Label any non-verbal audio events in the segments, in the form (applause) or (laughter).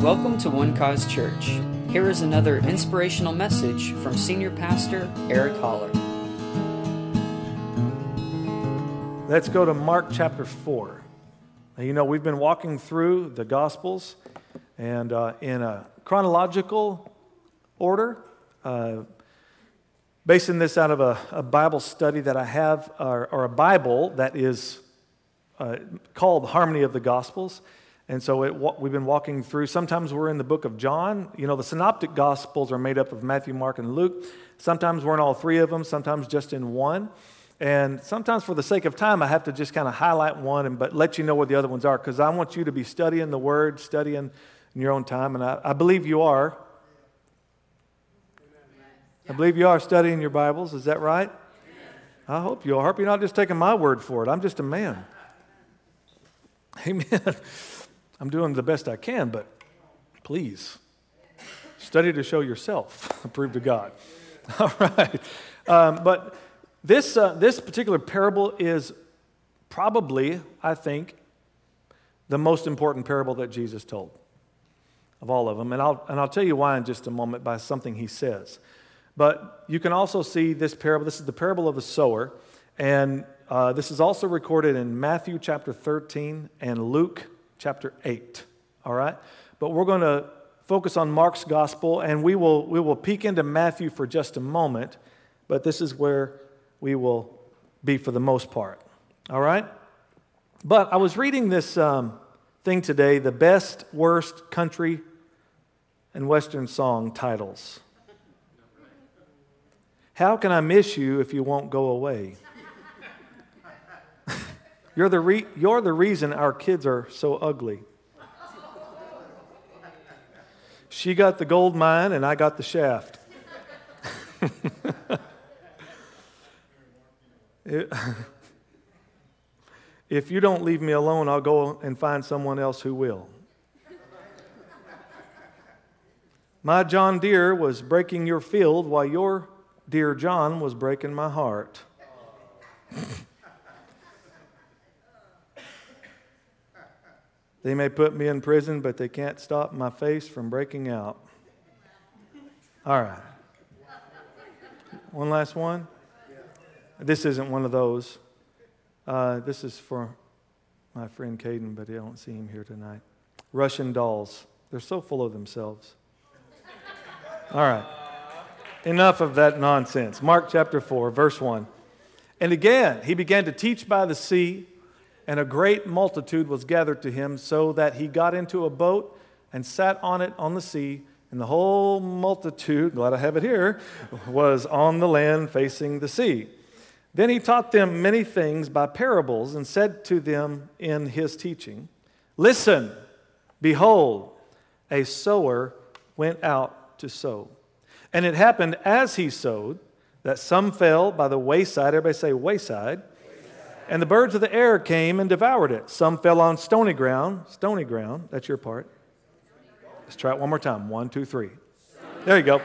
Welcome to One Cause Church. Here is another inspirational message from Senior Pastor Eric Holler. Let's go to Mark chapter 4. Now, you know, we've been walking through the Gospels and uh, in a chronological order, uh, basing this out of a, a, Bible study that I have, or, or a Bible that is uh, called Harmony of the Gospels. And so it, we've been walking through. Sometimes we're in the book of John. You know, the synoptic gospels are made up of Matthew, Mark, and Luke. Sometimes we're in all three of them, sometimes just in one. And sometimes, for the sake of time, I have to just kind of highlight one and but let you know what the other ones are because I want you to be studying the Word, studying in your own time. And I, I believe you are. I believe you are studying your Bibles. Is that right? I hope you are. I hope you're not just taking my word for it. I'm just a man. Amen. (laughs) I'm doing the best I can, but please study to show yourself (laughs) approved to God. (laughs) All right. Um, but this, uh, this particular parable is probably, I think, the most important parable that Jesus told of all of them. And I'll, and I'll tell you why in just a moment by something he says. But you can also see this parable. This is the parable of the sower. And uh, this is also recorded in Matthew chapter 13 and Luke chapter 8. All right? But we're going to focus on Mark's gospel, and we will, we will peek into Matthew for just a moment, but this is where we will be for the most part. All right? But I was reading this um, thing today the best, worst country and Western song titles. How can I miss you if you won't go away? You're the, re- you're the reason our kids are so ugly. She got the gold mine, and I got the shaft. (laughs) if you don't leave me alone, I'll go and find someone else who will. My John Deere was breaking your field while your dear John was breaking my heart. (laughs) They may put me in prison, but they can't stop my face from breaking out. All right. One last one. This isn't one of those. Uh, this is for my friend Caden, but I don't see him here tonight. Russian dolls. They're so full of themselves. All right. Enough of that nonsense. Mark chapter 4, verse 1. And again, he began to teach by the sea and a great multitude was gathered to him, so that he got into a boat and sat on it on the sea. And the whole multitude, glad I have it here, was on the land facing the sea. Then he taught them many things by parables and said to them in his teaching, Listen, behold, a sower went out to sow. And it happened as he sowed that some fell by the wayside. Everybody say wayside and the birds of the air came and devoured it. Some fell on stony ground. Stony ground, that's your part. Let's try it one more time. One, two, three. There you go.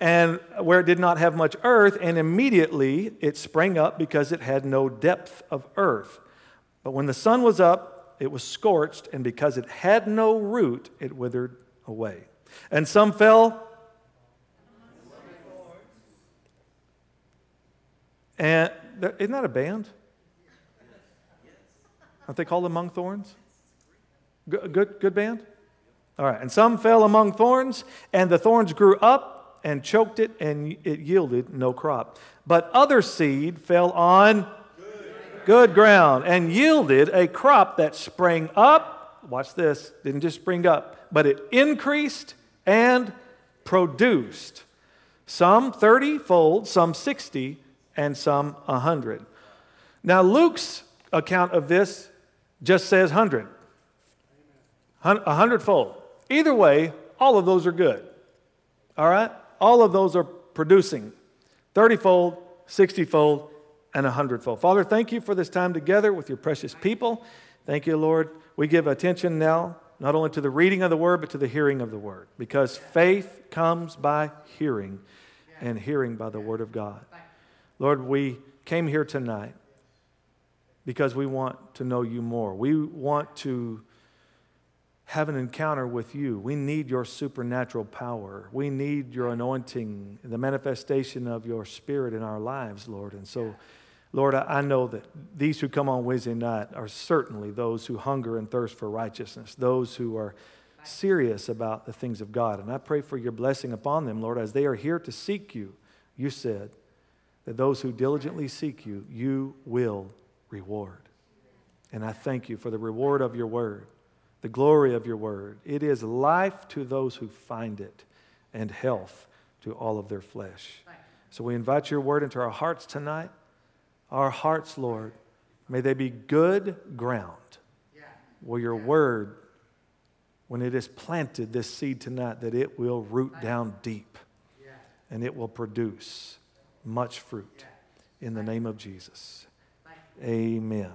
And where it did not have much earth, and immediately it sprang up because it had no depth of earth. But when the sun was up, it was scorched, and because it had no root, it withered away. And some fell. And isn't that a band? Aren't they called among thorns? Good, good, good band? All right. And some fell among thorns, and the thorns grew up and choked it, and it yielded no crop. But other seed fell on good ground and yielded a crop that sprang up. Watch this, didn't just spring up, but it increased and produced. Some 30 fold, some 60, and some 100. Now, Luke's account of this just says hundred. A hundredfold. Either way, all of those are good. All right? All of those are producing 30 fold, 60 fold, and a hundredfold. Father, thank you for this time together with your precious people. Thank you, Lord. We give attention now not only to the reading of the word, but to the hearing of the word. Because faith comes by hearing, and hearing by the word of God. Lord, we came here tonight because we want to know you more. We want to have an encounter with you. We need your supernatural power. We need your anointing, the manifestation of your spirit in our lives, Lord. And so, Lord, I know that these who come on Wednesday night are certainly those who hunger and thirst for righteousness, those who are serious about the things of God. And I pray for your blessing upon them, Lord, as they are here to seek you. You said that those who diligently seek you, you will reward. And I thank you for the reward of your word the glory of your word. It is life to those who find it and health to all of their flesh. So we invite your word into our hearts tonight. Our hearts, Lord, may they be good ground where your word, when it is planted, this seed tonight, that it will root down deep and it will produce much fruit in the name of Jesus. Amen.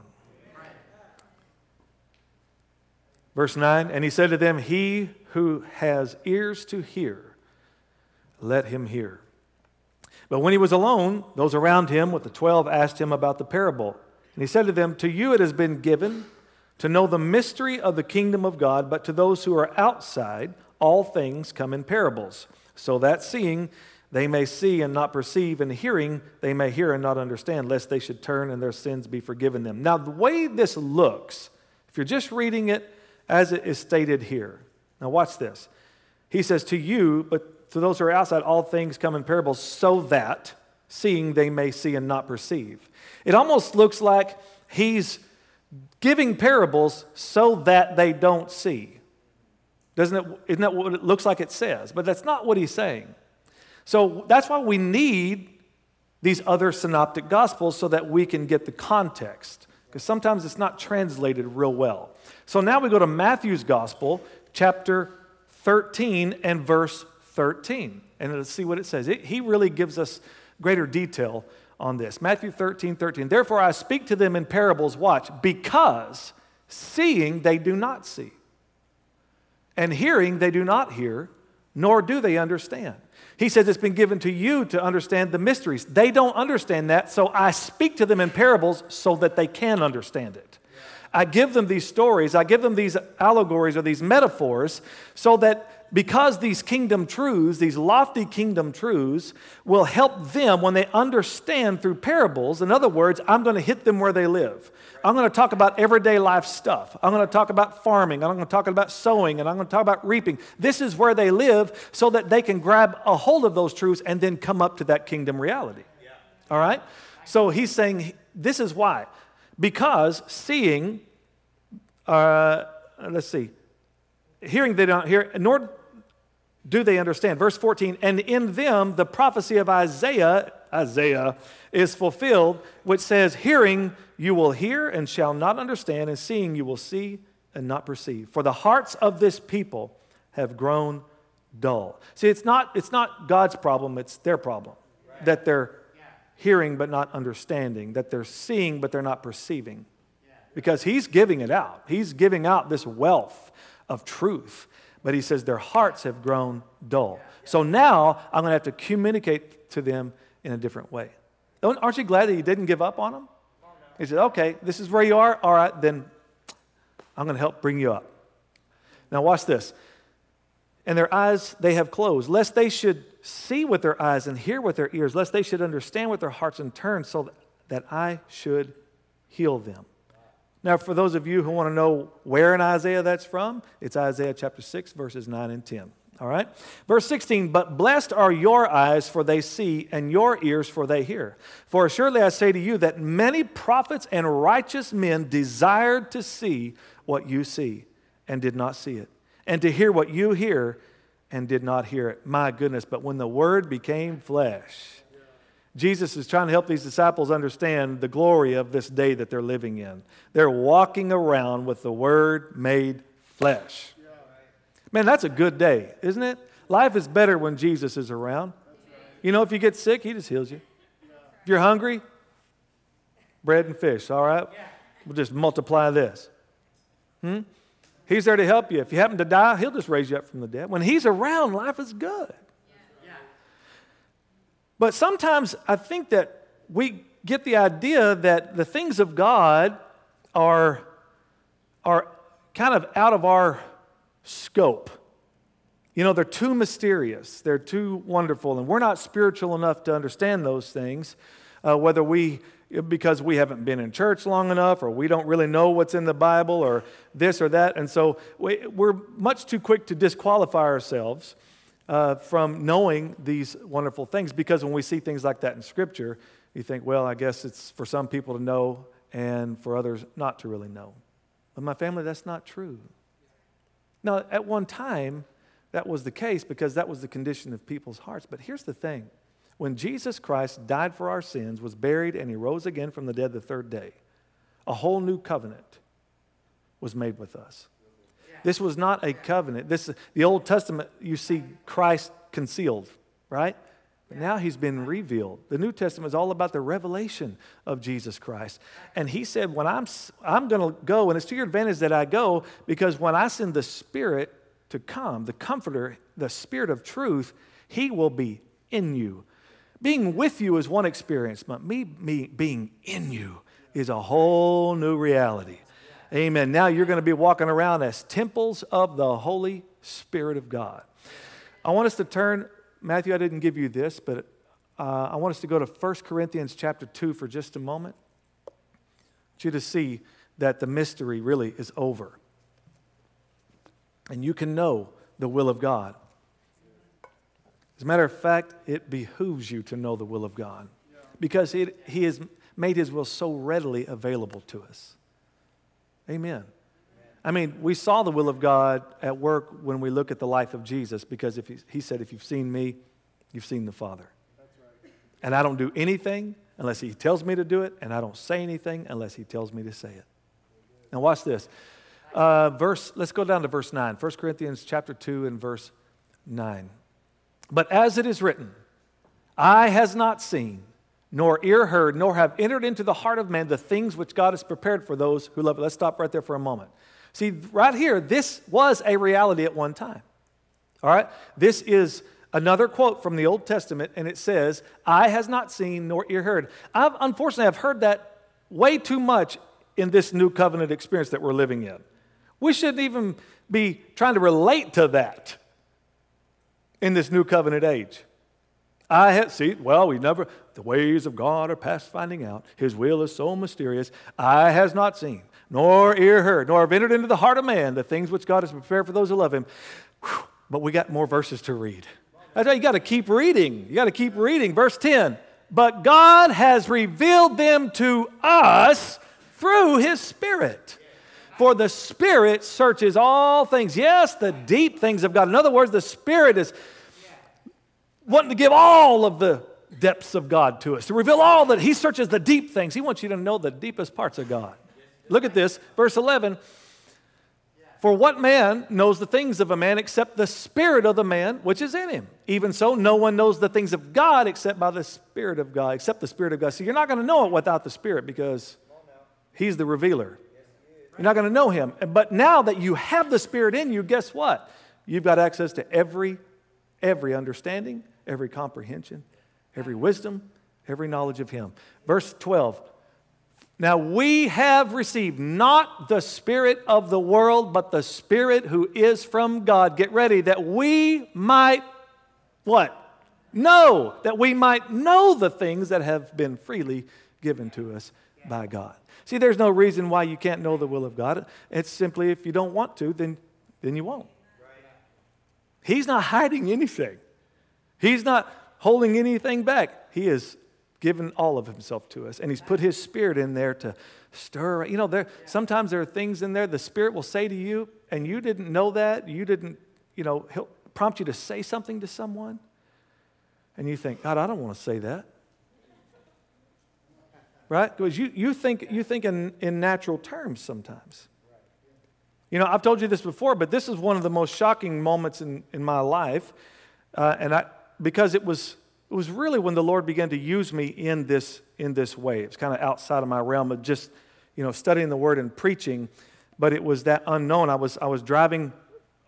Verse 9, and he said to them, He who has ears to hear, let him hear. But when he was alone, those around him with the twelve asked him about the parable. And he said to them, To you it has been given to know the mystery of the kingdom of God, but to those who are outside, all things come in parables, so that seeing they may see and not perceive, and hearing they may hear and not understand, lest they should turn and their sins be forgiven them. Now, the way this looks, if you're just reading it, as it is stated here. Now, watch this. He says, To you, but to those who are outside, all things come in parables, so that seeing they may see and not perceive. It almost looks like he's giving parables so that they don't see. Doesn't it? Isn't that what it looks like it says? But that's not what he's saying. So that's why we need these other synoptic gospels so that we can get the context. Because sometimes it's not translated real well. So now we go to Matthew's Gospel, chapter 13 and verse 13. And let's see what it says. It, he really gives us greater detail on this. Matthew 13, 13. Therefore I speak to them in parables, watch, because seeing they do not see, and hearing they do not hear, nor do they understand. He says it's been given to you to understand the mysteries. They don't understand that, so I speak to them in parables so that they can understand it. I give them these stories, I give them these allegories or these metaphors so that because these kingdom truths, these lofty kingdom truths, will help them when they understand through parables. In other words, I'm going to hit them where they live. I'm going to talk about everyday life stuff. I'm going to talk about farming. I'm going to talk about sowing, and I'm going to talk about reaping. This is where they live so that they can grab a hold of those truths and then come up to that kingdom reality. All right? So he's saying this is why. Because seeing, uh, let's see, hearing they don't hear, nor do they understand. Verse 14, and in them the prophecy of Isaiah, Isaiah, is fulfilled, which says, Hearing you will hear and shall not understand, and seeing you will see and not perceive. For the hearts of this people have grown dull. See, it's not, it's not God's problem, it's their problem. Right. That they're hearing but not understanding, that they're seeing but they're not perceiving. Because he's giving it out. He's giving out this wealth of truth. But he says their hearts have grown dull. So now I'm going to have to communicate to them in a different way. Aren't you glad that he didn't give up on them? He said, okay, this is where you are. All right, then I'm going to help bring you up. Now, watch this. And their eyes they have closed, lest they should see with their eyes and hear with their ears, lest they should understand with their hearts and turn, so that I should heal them. Now, for those of you who want to know where in Isaiah that's from, it's Isaiah chapter 6, verses 9 and 10. All right? Verse 16, but blessed are your eyes, for they see, and your ears, for they hear. For surely I say to you that many prophets and righteous men desired to see what you see and did not see it, and to hear what you hear and did not hear it. My goodness, but when the word became flesh, Jesus is trying to help these disciples understand the glory of this day that they're living in. They're walking around with the word made flesh. Man, that's a good day, isn't it? Life is better when Jesus is around. You know, if you get sick, he just heals you. If you're hungry, bread and fish, all right? We'll just multiply this. Hmm? He's there to help you. If you happen to die, he'll just raise you up from the dead. When he's around, life is good. But sometimes I think that we get the idea that the things of God are, are kind of out of our scope. You know, they're too mysterious, they're too wonderful, and we're not spiritual enough to understand those things, uh, whether we, because we haven't been in church long enough, or we don't really know what's in the Bible, or this or that. And so we, we're much too quick to disqualify ourselves uh, from knowing these wonderful things, because when we see things like that in Scripture, you think, well, I guess it's for some people to know and for others not to really know. But my family, that's not true. Now, at one time, that was the case because that was the condition of people's hearts. But here's the thing when Jesus Christ died for our sins, was buried, and he rose again from the dead the third day, a whole new covenant was made with us. This was not a covenant. This, the Old Testament, you see Christ concealed, right? But now he's been revealed. The New Testament is all about the revelation of Jesus Christ. And he said, When I'm, I'm going to go, and it's to your advantage that I go, because when I send the Spirit to come, the Comforter, the Spirit of truth, he will be in you. Being with you is one experience, but me, me being in you is a whole new reality. Amen. Now you're going to be walking around as temples of the Holy Spirit of God. I want us to turn Matthew, I didn't give you this, but uh, I want us to go to 1 Corinthians chapter 2 for just a moment. I want you to see that the mystery really is over. And you can know the will of God. As a matter of fact, it behooves you to know the will of God because it, He has made His will so readily available to us. Amen. I mean, we saw the will of God at work when we look at the life of Jesus because if he, he said, If you've seen me, you've seen the Father. Right. And I don't do anything unless he tells me to do it, and I don't say anything unless he tells me to say it. Now, watch this. Uh, verse, let's go down to verse 9. 1 Corinthians chapter 2 and verse 9. But as it is written, eye has not seen, nor ear heard, nor have entered into the heart of man the things which God has prepared for those who love it. Let's stop right there for a moment. See, right here, this was a reality at one time. All right? This is another quote from the Old Testament, and it says, Eye has not seen nor ear heard. I've, unfortunately, I've heard that way too much in this new covenant experience that we're living in. We shouldn't even be trying to relate to that in this new covenant age. I had, see, well, we never, the ways of God are past finding out. His will is so mysterious. Eye has not seen, nor ear heard, nor have entered into the heart of man the things which God has prepared for those who love him. Whew, but we got more verses to read. That's why you got to keep reading. You got to keep reading. Verse 10 But God has revealed them to us through his Spirit. For the Spirit searches all things. Yes, the deep things of God. In other words, the Spirit is wanting to give all of the depths of God to us, to reveal all that. He searches the deep things. He wants you to know the deepest parts of God. Look at this, verse 11. For what man knows the things of a man except the spirit of the man which is in him? Even so, no one knows the things of God except by the spirit of God, except the spirit of God. So you're not going to know it without the spirit because he's the revealer. You're not going to know him. But now that you have the spirit in you, guess what? You've got access to every every understanding, every comprehension, every wisdom, every knowledge of him. Verse 12 now we have received not the Spirit of the world, but the Spirit who is from God. Get ready, that we might what? Know, that we might know the things that have been freely given to us by God. See, there's no reason why you can't know the will of God. It's simply if you don't want to, then, then you won't. He's not hiding anything, He's not holding anything back. He is given all of himself to us and he's put his spirit in there to stir. You know there sometimes there are things in there the spirit will say to you and you didn't know that. You didn't you know he'll prompt you to say something to someone and you think god i don't want to say that. Right? Because you, you think you think in, in natural terms sometimes. You know i've told you this before but this is one of the most shocking moments in, in my life uh, and i because it was it was really when the Lord began to use me in this, in this way. It's kind of outside of my realm of just, you know, studying the Word and preaching, but it was that unknown. I was, I was driving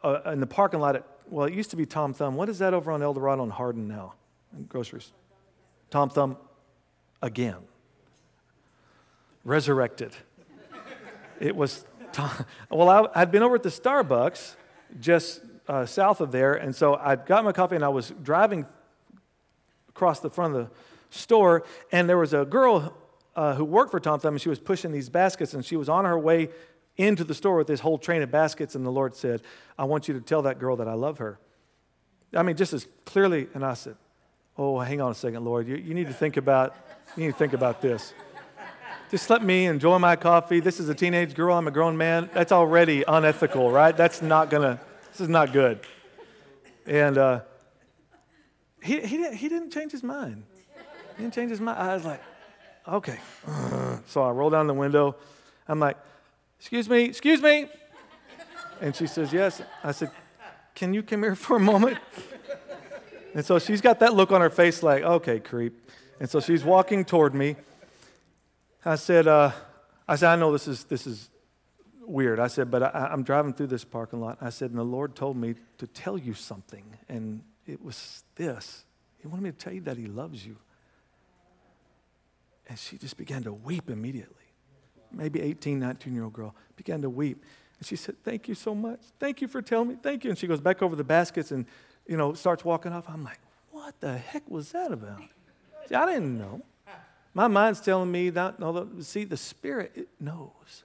uh, in the parking lot at, well, it used to be Tom Thumb. What is that over on Eldorado and Hardin now? Groceries. Tom Thumb again. Resurrected. It was, Tom, well, I, I'd been over at the Starbucks just uh, south of there. And so I got my coffee and I was driving across the front of the store, and there was a girl uh, who worked for Tom Thumb, and she was pushing these baskets, and she was on her way into the store with this whole train of baskets, and the Lord said, I want you to tell that girl that I love her. I mean, just as clearly, and I said, Oh, hang on a second, Lord. You, you need to think about you need to think about this. Just let me enjoy my coffee. This is a teenage girl. I'm a grown man. That's already unethical, right? That's not gonna. This is not good. And uh, he, he, didn't, he didn't change his mind. He didn't change his mind. I was like, okay. (clears throat) So I roll down the window. I'm like, excuse me, excuse me. And she says, yes. I said, can you come here for a moment? And so she's got that look on her face like, okay, creep. And so she's walking toward me. I said, uh, I said, I know this is, this is weird. I said, but I, am driving through this parking lot. I said, and the Lord told me to tell you something. And it was this. He wanted me to tell you that he loves you. And she just began to weep immediately. Maybe 18, 19 year old girl began to weep. And she said, Thank you so much. Thank you for telling me. Thank you. And she goes back over the baskets and, you know, starts walking off. I'm like, What the heck was that about? See, I didn't know. My mind's telling me that, no, see, the Spirit it knows.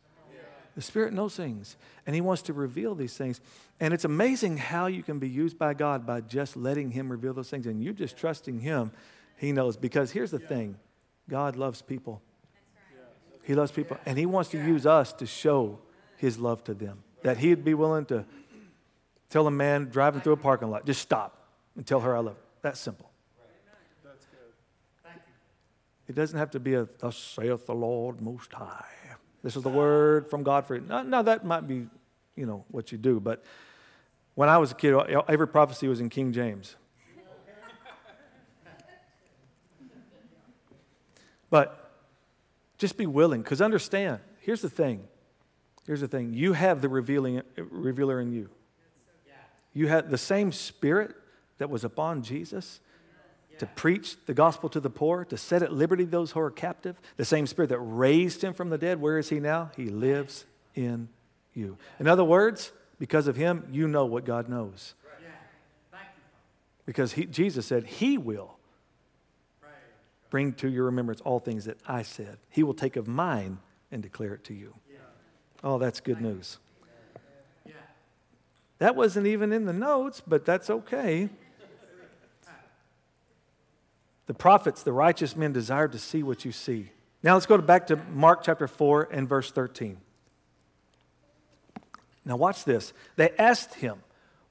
The Spirit knows things, and He wants to reveal these things. And it's amazing how you can be used by God by just letting Him reveal those things, and you just trusting Him, He knows. Because here's the thing God loves people. He loves people, and He wants to use us to show His love to them. That He'd be willing to tell a man driving through a parking lot, just stop and tell her I love her. That's simple. It doesn't have to be a, thus saith the Lord Most High. This is the word from God for you. Now, now, that might be, you know, what you do, but when I was a kid, uh, every prophecy was in King James. But just be willing, because understand, here's the thing. Here's the thing. You have the revealing, uh, revealer in you. You had the same spirit that was upon Jesus to preach the gospel to the poor, to set at liberty those who are captive. The same spirit that raised him from the dead, where is he now? He lives in you. In other words, because of him, you know what God knows. Because he, Jesus said, He will bring to your remembrance all things that I said. He will take of mine and declare it to you. Oh, that's good news. That wasn't even in the notes, but that's okay. The prophets, the righteous men, desired to see what you see. Now let's go back to Mark chapter 4 and verse 13. Now watch this. They asked him,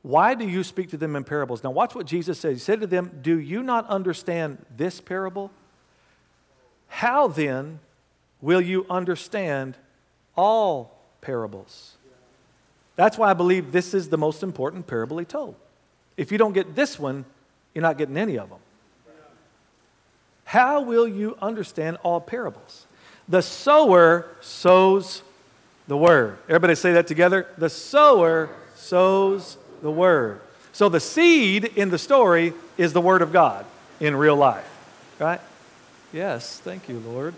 Why do you speak to them in parables? Now watch what Jesus said. He said to them, Do you not understand this parable? How then will you understand all parables? That's why I believe this is the most important parable he told. If you don't get this one, you're not getting any of them. How will you understand all parables? The sower sows the word. Everybody say that together. The sower sows the word. So the seed in the story is the word of God in real life, right? Yes, thank you, Lord.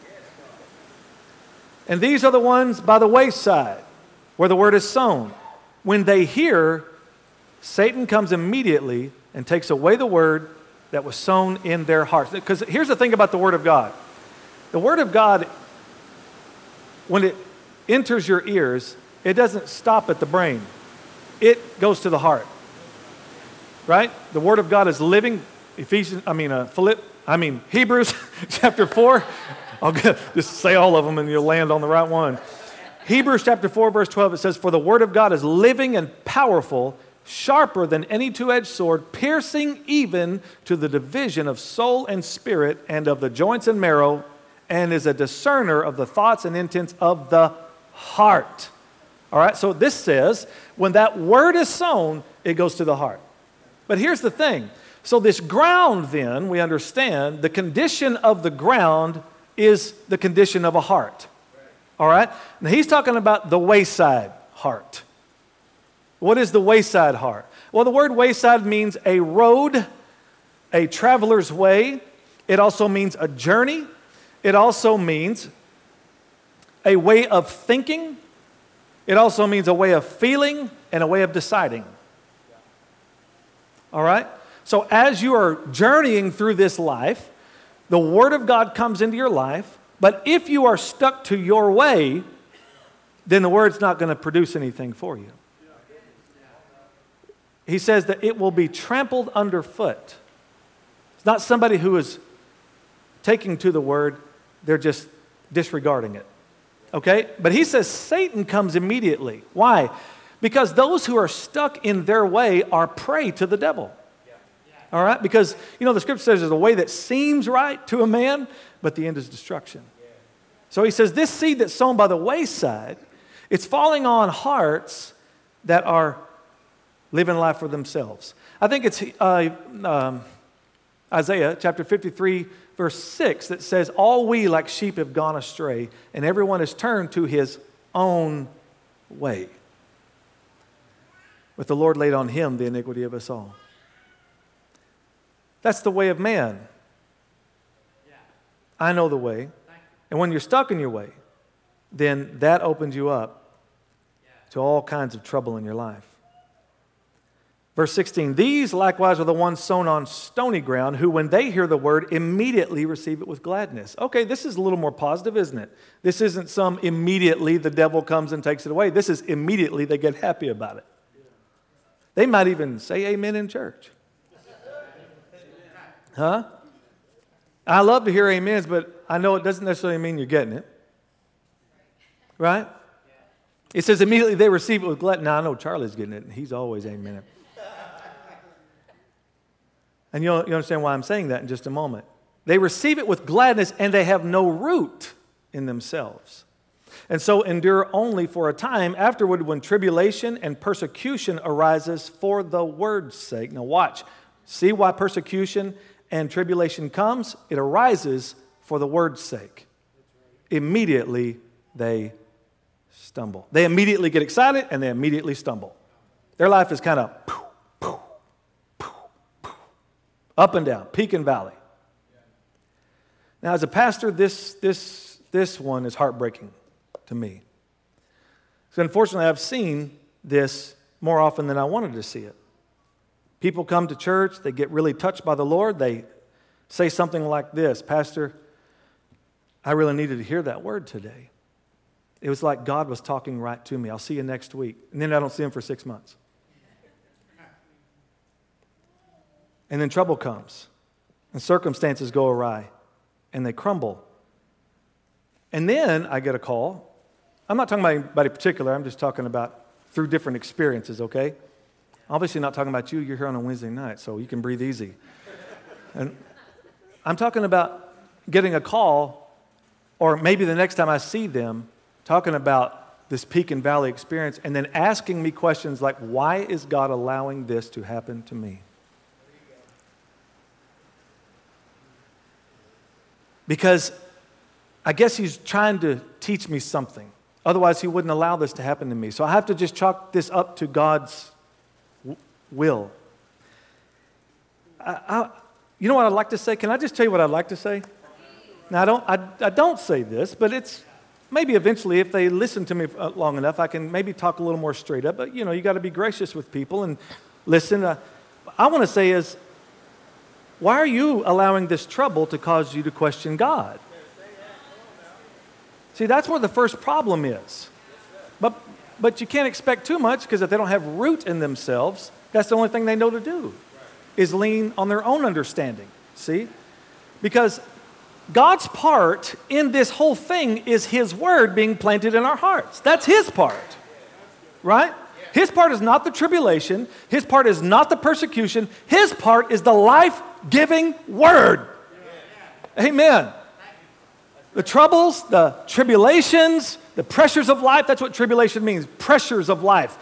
And these are the ones by the wayside where the word is sown. When they hear, Satan comes immediately and takes away the word that was sown in their hearts. Because here's the thing about the Word of God the Word of God, when it enters your ears, it doesn't stop at the brain, it goes to the heart. Right? The Word of God is living. Ephesians, I mean, uh, Philip, I mean, Hebrews (laughs) chapter 4. (laughs) I'll just say all of them and you'll land on the right one. Hebrews chapter 4, verse 12, it says, For the Word of God is living and powerful sharper than any two edged sword, piercing even to the division of soul and spirit and of the joints and marrow, and is a discerner of the thoughts and intents of the heart. All right, so this says when that word is sown, it goes to the heart. But here's the thing so, this ground, then, we understand the condition of the ground is the condition of a heart. All right? Now, he's talking about the wayside heart. What is the wayside heart? Well, the word wayside means a road, a traveler's way. It also means a journey. It also means a way of thinking. It also means a way of feeling and a way of deciding. All right? So as you are journeying through this life, the Word of God comes into your life, but if you are stuck to your way, then the Word's not going to produce anything for you. He says that it will be trampled underfoot. It's not somebody who is taking to the Word, they're just disregarding it. Okay? But he says Satan comes immediately. Why? Because those who are stuck in their way are prey to the devil. All right? Because, you know, the scripture says there's a way that seems right to a man, but the end is destruction. So he says this seed that's sown by the wayside, it's falling on hearts that are living life for themselves. I think it's uh, um, Isaiah chapter 53, verse 6, that says, All we like sheep have gone astray, and everyone has turned to his own way. But the Lord laid on him the iniquity of us all. That's the way of man. I know the way. And when you're stuck in your way, then that opens you up to all kinds of trouble in your life. Verse 16, these likewise are the ones sown on stony ground, who, when they hear the word, immediately receive it with gladness. Okay, this is a little more positive, isn't it? This isn't some immediately the devil comes and takes it away. This is immediately they get happy about it. They might even say amen in church. Huh? I love to hear amens, but I know it doesn't necessarily mean you're getting it. Right? It says immediately they receive it with gladness. Now I know Charlie's getting it, and he's always amen. And you'll, you understand why I'm saying that in just a moment. They receive it with gladness, and they have no root in themselves. And so endure only for a time. Afterward, when tribulation and persecution arises for the word's sake. Now, watch. See why persecution and tribulation comes, it arises for the word's sake. Immediately they stumble. They immediately get excited and they immediately stumble. Their life is kind of up and down, peak and valley. Now, as a pastor, this, this, this one is heartbreaking to me. So, unfortunately, I've seen this more often than I wanted to see it. People come to church, they get really touched by the Lord, they say something like this Pastor, I really needed to hear that word today. It was like God was talking right to me. I'll see you next week. And then I don't see him for six months. And then trouble comes, and circumstances go awry, and they crumble. And then I get a call. I'm not talking about anybody particular, I'm just talking about through different experiences, okay? Obviously, not talking about you. You're here on a Wednesday night, so you can breathe easy. And I'm talking about getting a call, or maybe the next time I see them, talking about this peak and valley experience, and then asking me questions like, why is God allowing this to happen to me? Because I guess He's trying to teach me something. Otherwise, He wouldn't allow this to happen to me. So I have to just chalk this up to God's will. I, I, you know what I'd like to say? Can I just tell you what I'd like to say? Now, I don't, I, I don't say this, but it's maybe eventually, if they listen to me uh, long enough, I can maybe talk a little more straight up. But, you know, you got to be gracious with people and listen. Uh, I want to say is, why are you allowing this trouble to cause you to question God? See, that's where the first problem is. But, but you can't expect too much because if they don't have root in themselves, that's the only thing they know to do is lean on their own understanding. See? Because God's part in this whole thing is His word being planted in our hearts. That's His part. Right? His part is not the tribulation. His part is not the persecution. His part is the life giving word. Amen. The troubles, the tribulations, the pressures of life, that's what tribulation means pressures of life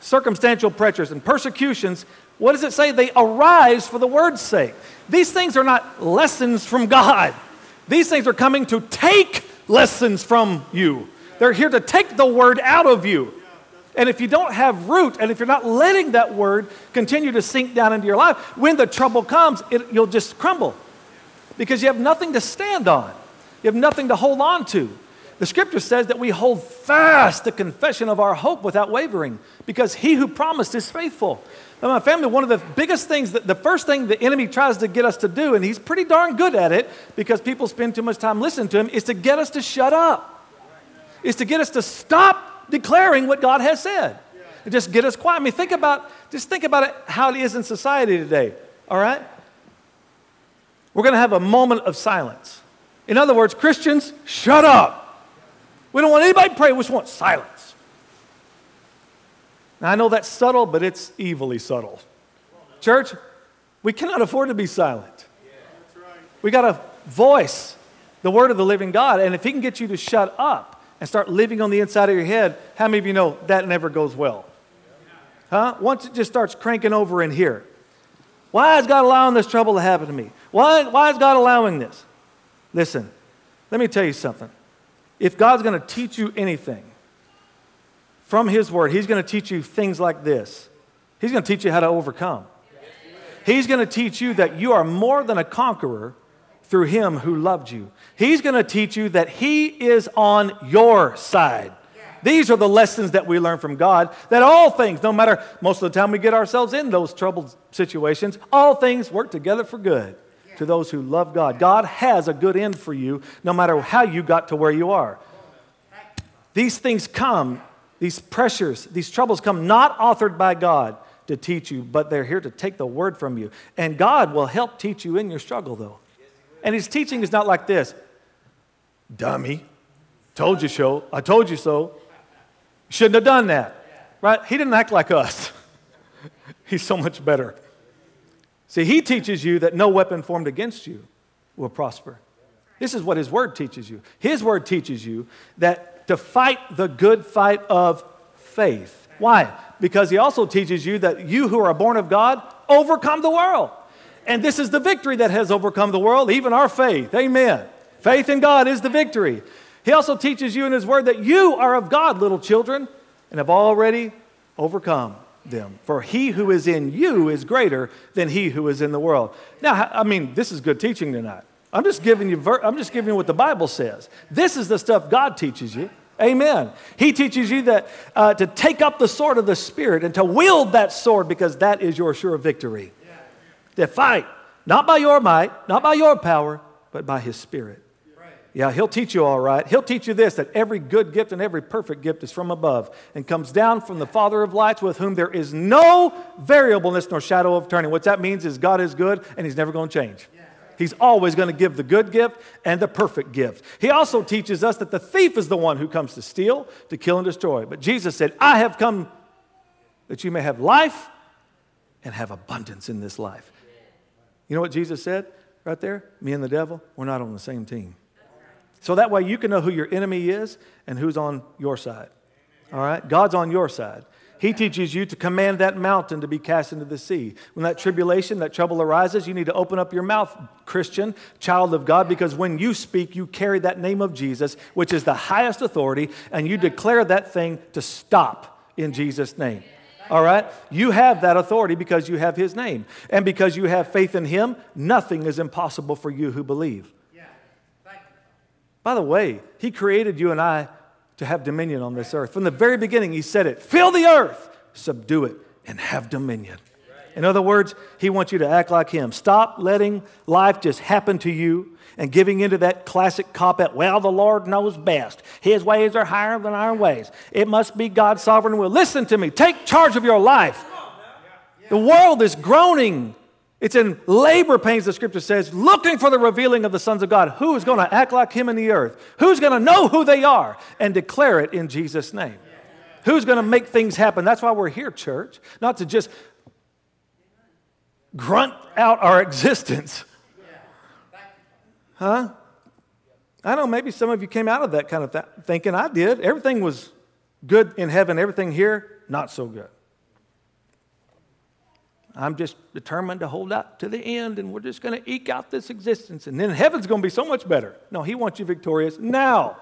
circumstantial pressures and persecutions, what does it say? They arise for the word's sake. These things are not lessons from God. These things are coming to take lessons from you. They're here to take the word out of you. And if you don't have root, and if you're not letting that word continue to sink down into your life, when the trouble comes, it, you'll just crumble because you have nothing to stand on. You have nothing to hold on to. The scripture says that we hold fast the confession of our hope without wavering because he who promised is faithful. In my family, one of the biggest things, that the first thing the enemy tries to get us to do, and he's pretty darn good at it because people spend too much time listening to him, is to get us to shut up. Is to get us to stop declaring what God has said. And just get us quiet. I mean, think about, just think about it, how it is in society today, all right? We're going to have a moment of silence. In other words, Christians, shut up. We don't want anybody to pray, we just want silence. Now, I know that's subtle, but it's evilly subtle. Church, we cannot afford to be silent. We got to voice the word of the living God. And if He can get you to shut up and start living on the inside of your head, how many of you know that never goes well? Huh? Once it just starts cranking over in here. Why is God allowing this trouble to happen to me? Why, why is God allowing this? Listen, let me tell you something. If God's going to teach you anything from His Word, He's going to teach you things like this. He's going to teach you how to overcome. He's going to teach you that you are more than a conqueror through Him who loved you. He's going to teach you that He is on your side. These are the lessons that we learn from God that all things, no matter most of the time we get ourselves in those troubled situations, all things work together for good to those who love God. God has a good end for you no matter how you got to where you are. These things come, these pressures, these troubles come not authored by God to teach you, but they're here to take the word from you. And God will help teach you in your struggle, though. And His teaching is not like this dummy, told you so, I told you so. Shouldn't have done that, right? He didn't act like us. (laughs) He's so much better. See, he teaches you that no weapon formed against you will prosper. This is what his word teaches you. His word teaches you that to fight the good fight of faith. Why? Because he also teaches you that you who are born of God overcome the world. And this is the victory that has overcome the world, even our faith. Amen. Faith in God is the victory. He also teaches you in His Word that you are of God, little children, and have already overcome them. For he who is in you is greater than he who is in the world. Now, I mean, this is good teaching tonight. I'm just giving you, I'm just giving you what the Bible says. This is the stuff God teaches you. Amen. He teaches you that uh, to take up the sword of the Spirit and to wield that sword because that is your sure victory. To fight, not by your might, not by your power, but by His Spirit. Yeah, he'll teach you all right. He'll teach you this that every good gift and every perfect gift is from above and comes down from the Father of lights, with whom there is no variableness nor shadow of turning. What that means is God is good and he's never going to change. He's always going to give the good gift and the perfect gift. He also teaches us that the thief is the one who comes to steal, to kill, and destroy. But Jesus said, I have come that you may have life and have abundance in this life. You know what Jesus said right there? Me and the devil, we're not on the same team. So that way you can know who your enemy is and who's on your side. All right? God's on your side. He teaches you to command that mountain to be cast into the sea. When that tribulation, that trouble arises, you need to open up your mouth, Christian, child of God, because when you speak, you carry that name of Jesus, which is the highest authority, and you declare that thing to stop in Jesus' name. All right? You have that authority because you have His name. And because you have faith in Him, nothing is impossible for you who believe. Yeah. You. By the way, He created you and I to have dominion on this earth. From the very beginning, He said it fill the earth, subdue it, and have dominion. In other words, He wants you to act like Him. Stop letting life just happen to you and giving into that classic cop out, well, the Lord knows best. His ways are higher than our ways. It must be God's sovereign will. Listen to me. Take charge of your life. The world is groaning it's in labor pains, the scripture says, looking for the revealing of the sons of God. Who is going to act like him in the earth? Who's going to know who they are and declare it in Jesus' name? Who's going to make things happen? That's why we're here, church, not to just grunt out our (laughs) existence. Huh? I know maybe some of you came out of that kind of th- thinking. I did. Everything was good in heaven, everything here, not so good. I'm just determined to hold out to the end and we're just going to eke out this existence and then heaven's going to be so much better. No, he wants you victorious now.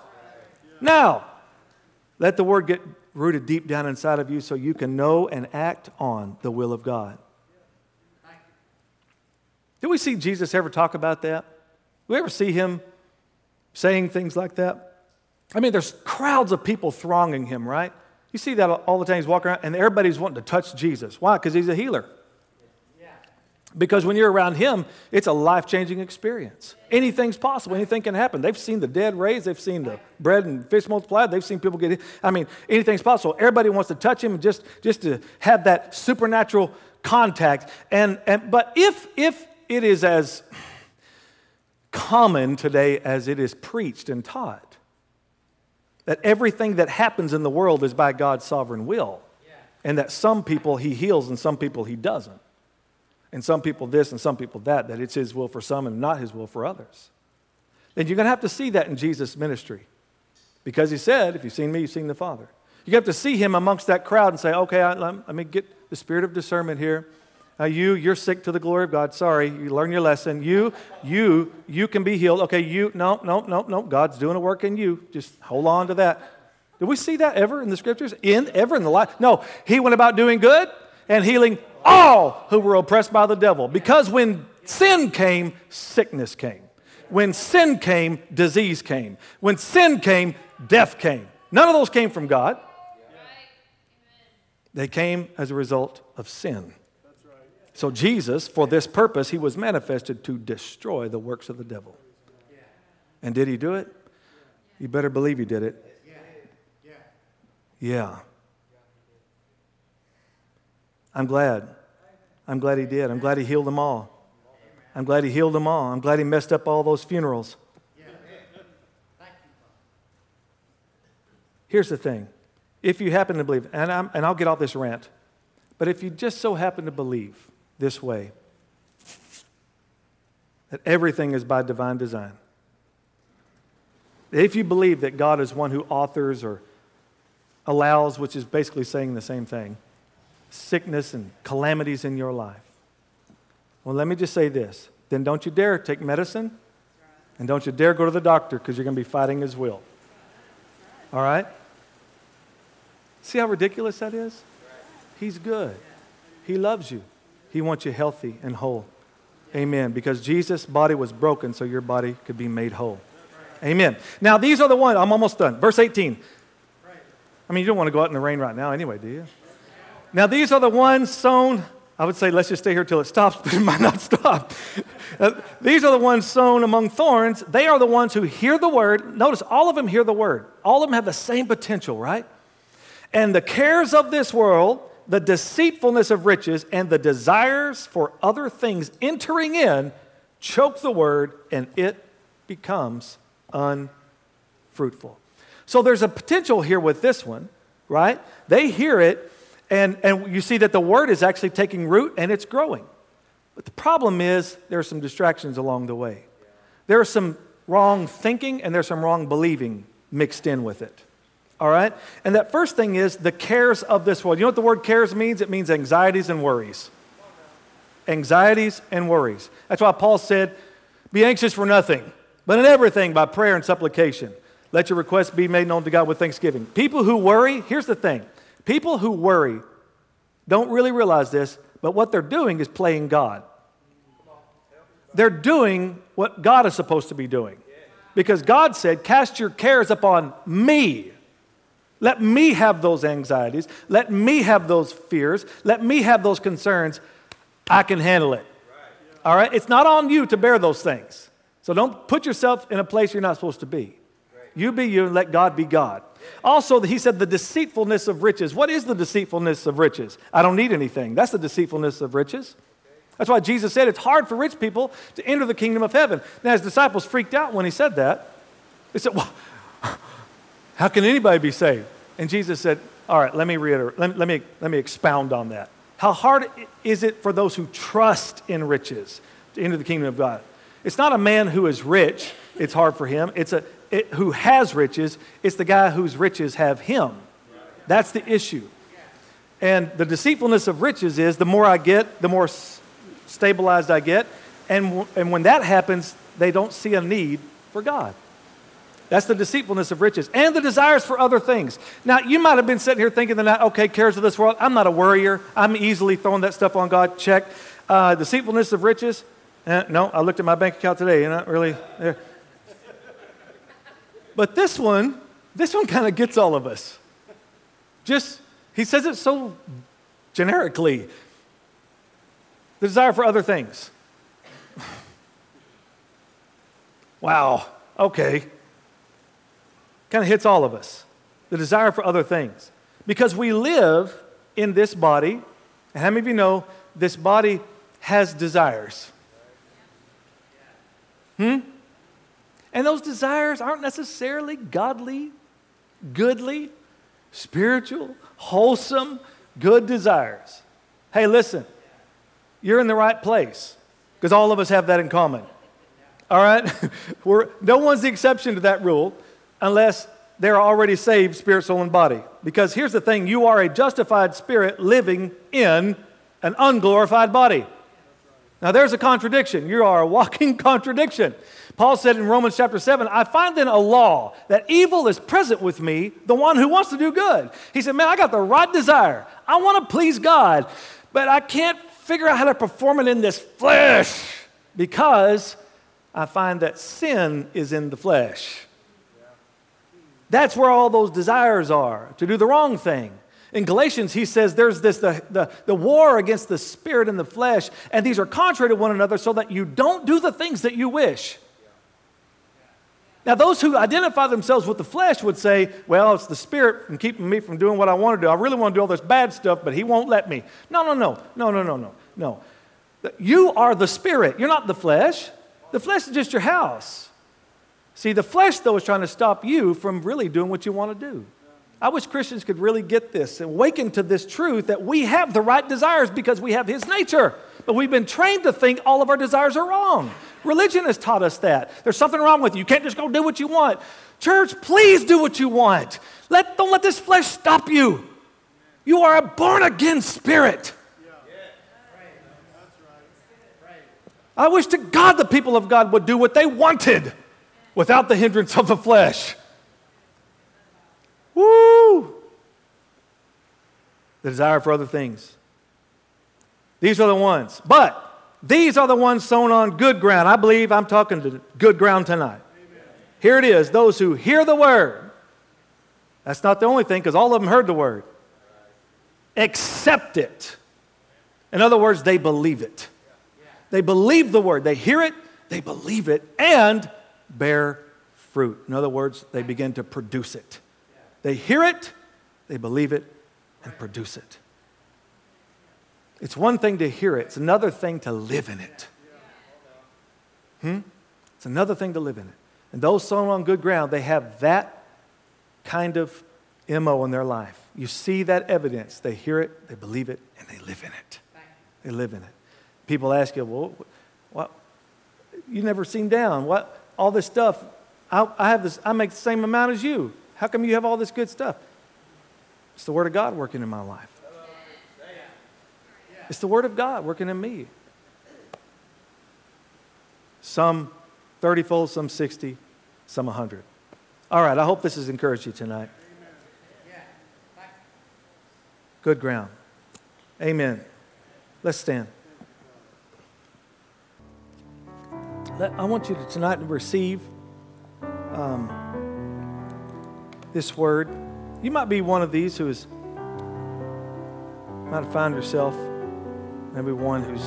Now. Let the word get rooted deep down inside of you so you can know and act on the will of God. Did we see Jesus ever talk about that? We ever see him saying things like that? I mean, there's crowds of people thronging him, right? You see that all the time. He's walking around, and everybody's wanting to touch Jesus. Why? Because he's a healer. Because when you're around him, it's a life changing experience. Anything's possible, anything can happen. They've seen the dead raised, they've seen the bread and fish multiplied, they've seen people get, I mean, anything's possible. Everybody wants to touch him just, just to have that supernatural contact. And, and, but if, if it is as common today as it is preached and taught, that everything that happens in the world is by God's sovereign will, and that some people he heals and some people he doesn't and some people this and some people that, that it's his will for some and not his will for others. Then you're going to have to see that in Jesus' ministry. Because he said, if you've seen me, you've seen the Father. You have to see him amongst that crowd and say, okay, I, let me get the spirit of discernment here. Uh, you, you're sick to the glory of God. Sorry, you learn your lesson. You, you, you can be healed. Okay, you, no, no, no, no. God's doing a work in you. Just hold on to that. Did we see that ever in the scriptures? In ever in the life? No, he went about doing good and healing all who were oppressed by the devil. Because when sin came, sickness came. When sin came, disease came. When sin came, death came. None of those came from God. They came as a result of sin. So, Jesus, for this purpose, he was manifested to destroy the works of the devil. And did he do it? You better believe he did it. Yeah. I'm glad. I'm glad he did. I'm glad he healed them all. I'm glad he healed them all. I'm glad he messed up all those funerals. Here's the thing if you happen to believe, and, i and I'll get off this rant, but if you just so happen to believe this way, that everything is by divine design, if you believe that God is one who authors or allows, which is basically saying the same thing, sickness and calamities in your life. Well, let me just say this then don't you dare take medicine and don't you dare go to the doctor because you're going to be fighting his will. All right? See how ridiculous that is? He's good. He loves you. He wants you healthy and whole. Amen. Because Jesus' body was broken so your body could be made whole. Amen. Now, these are the ones, I'm almost done. Verse 18. I mean, you don't want to go out in the rain right now anyway, do you? Now, these are the ones sown. I would say let's just stay here till it stops, (laughs) but it might not stop. Uh, these are the ones sown among thorns. They are the ones who hear the word. Notice all of them hear the word. All of them have the same potential, right? And the cares of this world, the deceitfulness of riches, and the desires for other things entering in choke the word, and it becomes unfruitful. So there's a potential here with this one, right? They hear it and, and you see that the word is actually taking root and it's growing. But the problem is there are some distractions along the way. There is some wrong thinking and there's some wrong believing mixed in with it. All right? And that first thing is the cares of this world. You know what the word cares means? It means anxieties and worries. Anxieties and worries. That's why Paul said, Be anxious for nothing, but in everything by prayer and supplication. Let your requests be made known to God with thanksgiving. People who worry, here's the thing People who worry don't really realize this, but what they're doing is playing God. They're doing what God is supposed to be doing. Because God said, Cast your cares upon me. Let me have those anxieties. Let me have those fears. Let me have those concerns. I can handle it. All right? It's not on you to bear those things. So don't put yourself in a place you're not supposed to be. You be you and let God be God. Also, he said the deceitfulness of riches. What is the deceitfulness of riches? I don't need anything. That's the deceitfulness of riches. That's why Jesus said it's hard for rich people to enter the kingdom of heaven. Now, his disciples freaked out when he said that. They said, Well, how can anybody be saved? And Jesus said, All right, let me reiterate, let, let, me, let me expound on that. How hard is it for those who trust in riches to enter the kingdom of God? It's not a man who is rich, it's hard for him. It's a, it, who has riches, it's the guy whose riches have him. That's the issue. And the deceitfulness of riches is the more I get, the more stabilized I get. And, w- and when that happens, they don't see a need for God. That's the deceitfulness of riches and the desires for other things. Now, you might have been sitting here thinking that, okay, cares of this world, I'm not a worrier. I'm easily throwing that stuff on God. Check. Uh, deceitfulness of riches, eh, no, I looked at my bank account today, you're not really there. But this one, this one kind of gets all of us. Just, he says it so generically. The desire for other things. (sighs) wow, okay. Kind of hits all of us. The desire for other things. Because we live in this body, and how many of you know this body has desires? Hmm? And those desires aren't necessarily godly, goodly, spiritual, wholesome, good desires. Hey, listen, you're in the right place because all of us have that in common. All right? (laughs) No one's the exception to that rule unless they're already saved, spirit, soul, and body. Because here's the thing you are a justified spirit living in an unglorified body. Now, there's a contradiction. You are a walking (laughs) contradiction. Paul said in Romans chapter 7, I find then a law that evil is present with me, the one who wants to do good. He said, Man, I got the right desire. I want to please God, but I can't figure out how to perform it in this flesh because I find that sin is in the flesh. That's where all those desires are to do the wrong thing. In Galatians, he says there's this the, the, the war against the spirit and the flesh, and these are contrary to one another so that you don't do the things that you wish. Now, those who identify themselves with the flesh would say, well, it's the spirit from keeping me from doing what I want to do. I really want to do all this bad stuff, but he won't let me. No, no, no, no, no, no, no, no. You are the spirit, you're not the flesh. The flesh is just your house. See, the flesh, though, is trying to stop you from really doing what you want to do. I wish Christians could really get this and awaken to this truth that we have the right desires because we have His nature. But we've been trained to think all of our desires are wrong. Religion has taught us that. There's something wrong with you. You can't just go do what you want. Church, please do what you want. Let, don't let this flesh stop you. You are a born again spirit. I wish to God the people of God would do what they wanted without the hindrance of the flesh. Woo! The desire for other things. These are the ones. But these are the ones sown on good ground. I believe I'm talking to good ground tonight. Amen. Here it is those who hear the word. That's not the only thing, because all of them heard the word. Accept it. In other words, they believe it. They believe the word. They hear it, they believe it, and bear fruit. In other words, they begin to produce it. They hear it, they believe it, and produce it. It's one thing to hear it, it's another thing to live in it. Hmm? It's another thing to live in it. And those sown on good ground, they have that kind of MO in their life. You see that evidence. They hear it, they believe it, and they live in it. They live in it. People ask you, well, what? You never seem down. What? All this stuff. I, I have this. I make the same amount as you. How come you have all this good stuff? It's the Word of God working in my life. It's the Word of God working in me. Some 30 fold, some 60, some 100. All right, I hope this has encouraged you tonight. Good ground. Amen. Let's stand. I want you to tonight to receive um, this word. You might be one of these who is might find yourself maybe one who's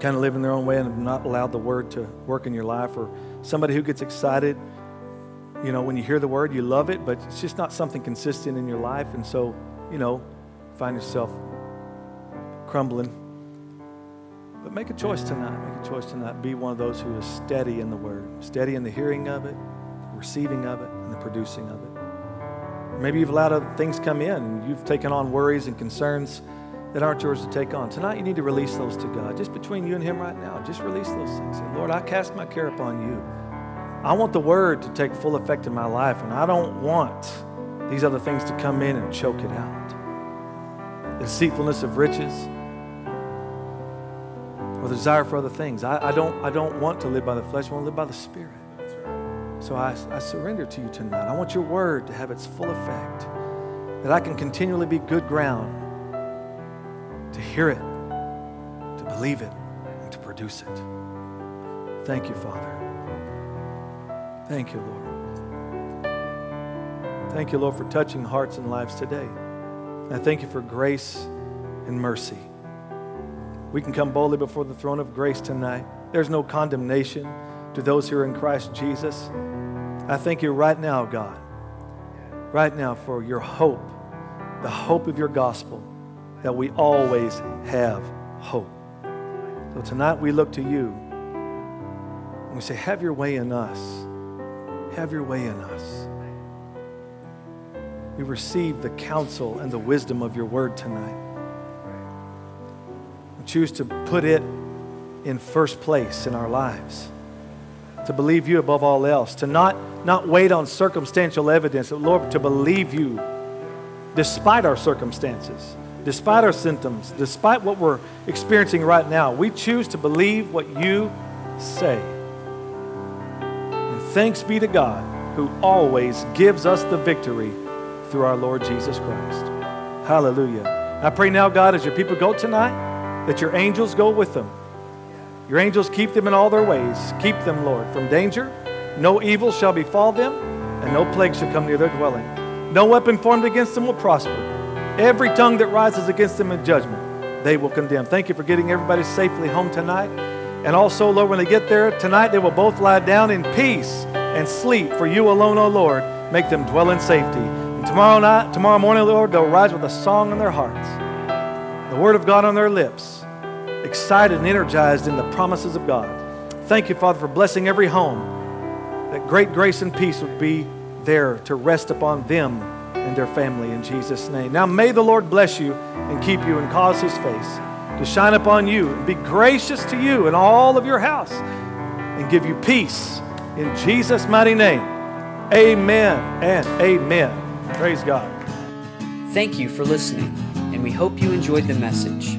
kind of living their own way and not allowed the word to work in your life, or somebody who gets excited. You know, when you hear the word, you love it, but it's just not something consistent in your life. And so, you know, find yourself crumbling. But make a choice tonight. Make a choice tonight. Be one of those who is steady in the word, steady in the hearing of it, the receiving of it, and the producing of it. Maybe you've allowed other things come in and you've taken on worries and concerns that aren't yours to take on. Tonight, you need to release those to God. Just between you and Him right now, just release those things. Say, Lord, I cast my care upon you. I want the word to take full effect in my life, and I don't want these other things to come in and choke it out. The deceitfulness of riches or the desire for other things. I, I, don't, I don't want to live by the flesh, I want to live by the Spirit. So I, I surrender to you tonight. I want your word to have its full effect, that I can continually be good ground to hear it, to believe it, and to produce it. Thank you, Father. Thank you, Lord. Thank you, Lord, for touching hearts and lives today. I thank you for grace and mercy. We can come boldly before the throne of grace tonight. There's no condemnation to those who are in Christ Jesus. I thank you right now, God, right now for your hope, the hope of your gospel, that we always have hope. So tonight we look to you and we say, Have your way in us. Have your way in us. We receive the counsel and the wisdom of your word tonight. Choose to put it in first place in our lives, to believe you above all else, to not, not wait on circumstantial evidence, Lord, to believe you despite our circumstances, despite our symptoms, despite what we're experiencing right now. We choose to believe what you say. And thanks be to God who always gives us the victory through our Lord Jesus Christ. Hallelujah. I pray now, God, as your people go tonight, that your angels go with them. Your angels keep them in all their ways. Keep them, Lord, from danger. No evil shall befall them, and no plague shall come near their dwelling. No weapon formed against them will prosper. Every tongue that rises against them in judgment, they will condemn. Thank you for getting everybody safely home tonight. And also, Lord, when they get there tonight, they will both lie down in peace and sleep. For you alone, O Lord, make them dwell in safety. And tomorrow night, tomorrow morning, Lord, they'll rise with a song in their hearts, the word of God on their lips, excited and energized in the promises of God. Thank you, Father, for blessing every home, that great grace and peace would be there to rest upon them and their family in Jesus' name. Now, may the Lord bless you and keep you and cause his face to shine upon you and be gracious to you and all of your house and give you peace in Jesus' mighty name. Amen and amen. Praise God. Thank you for listening, and we hope you enjoyed the message.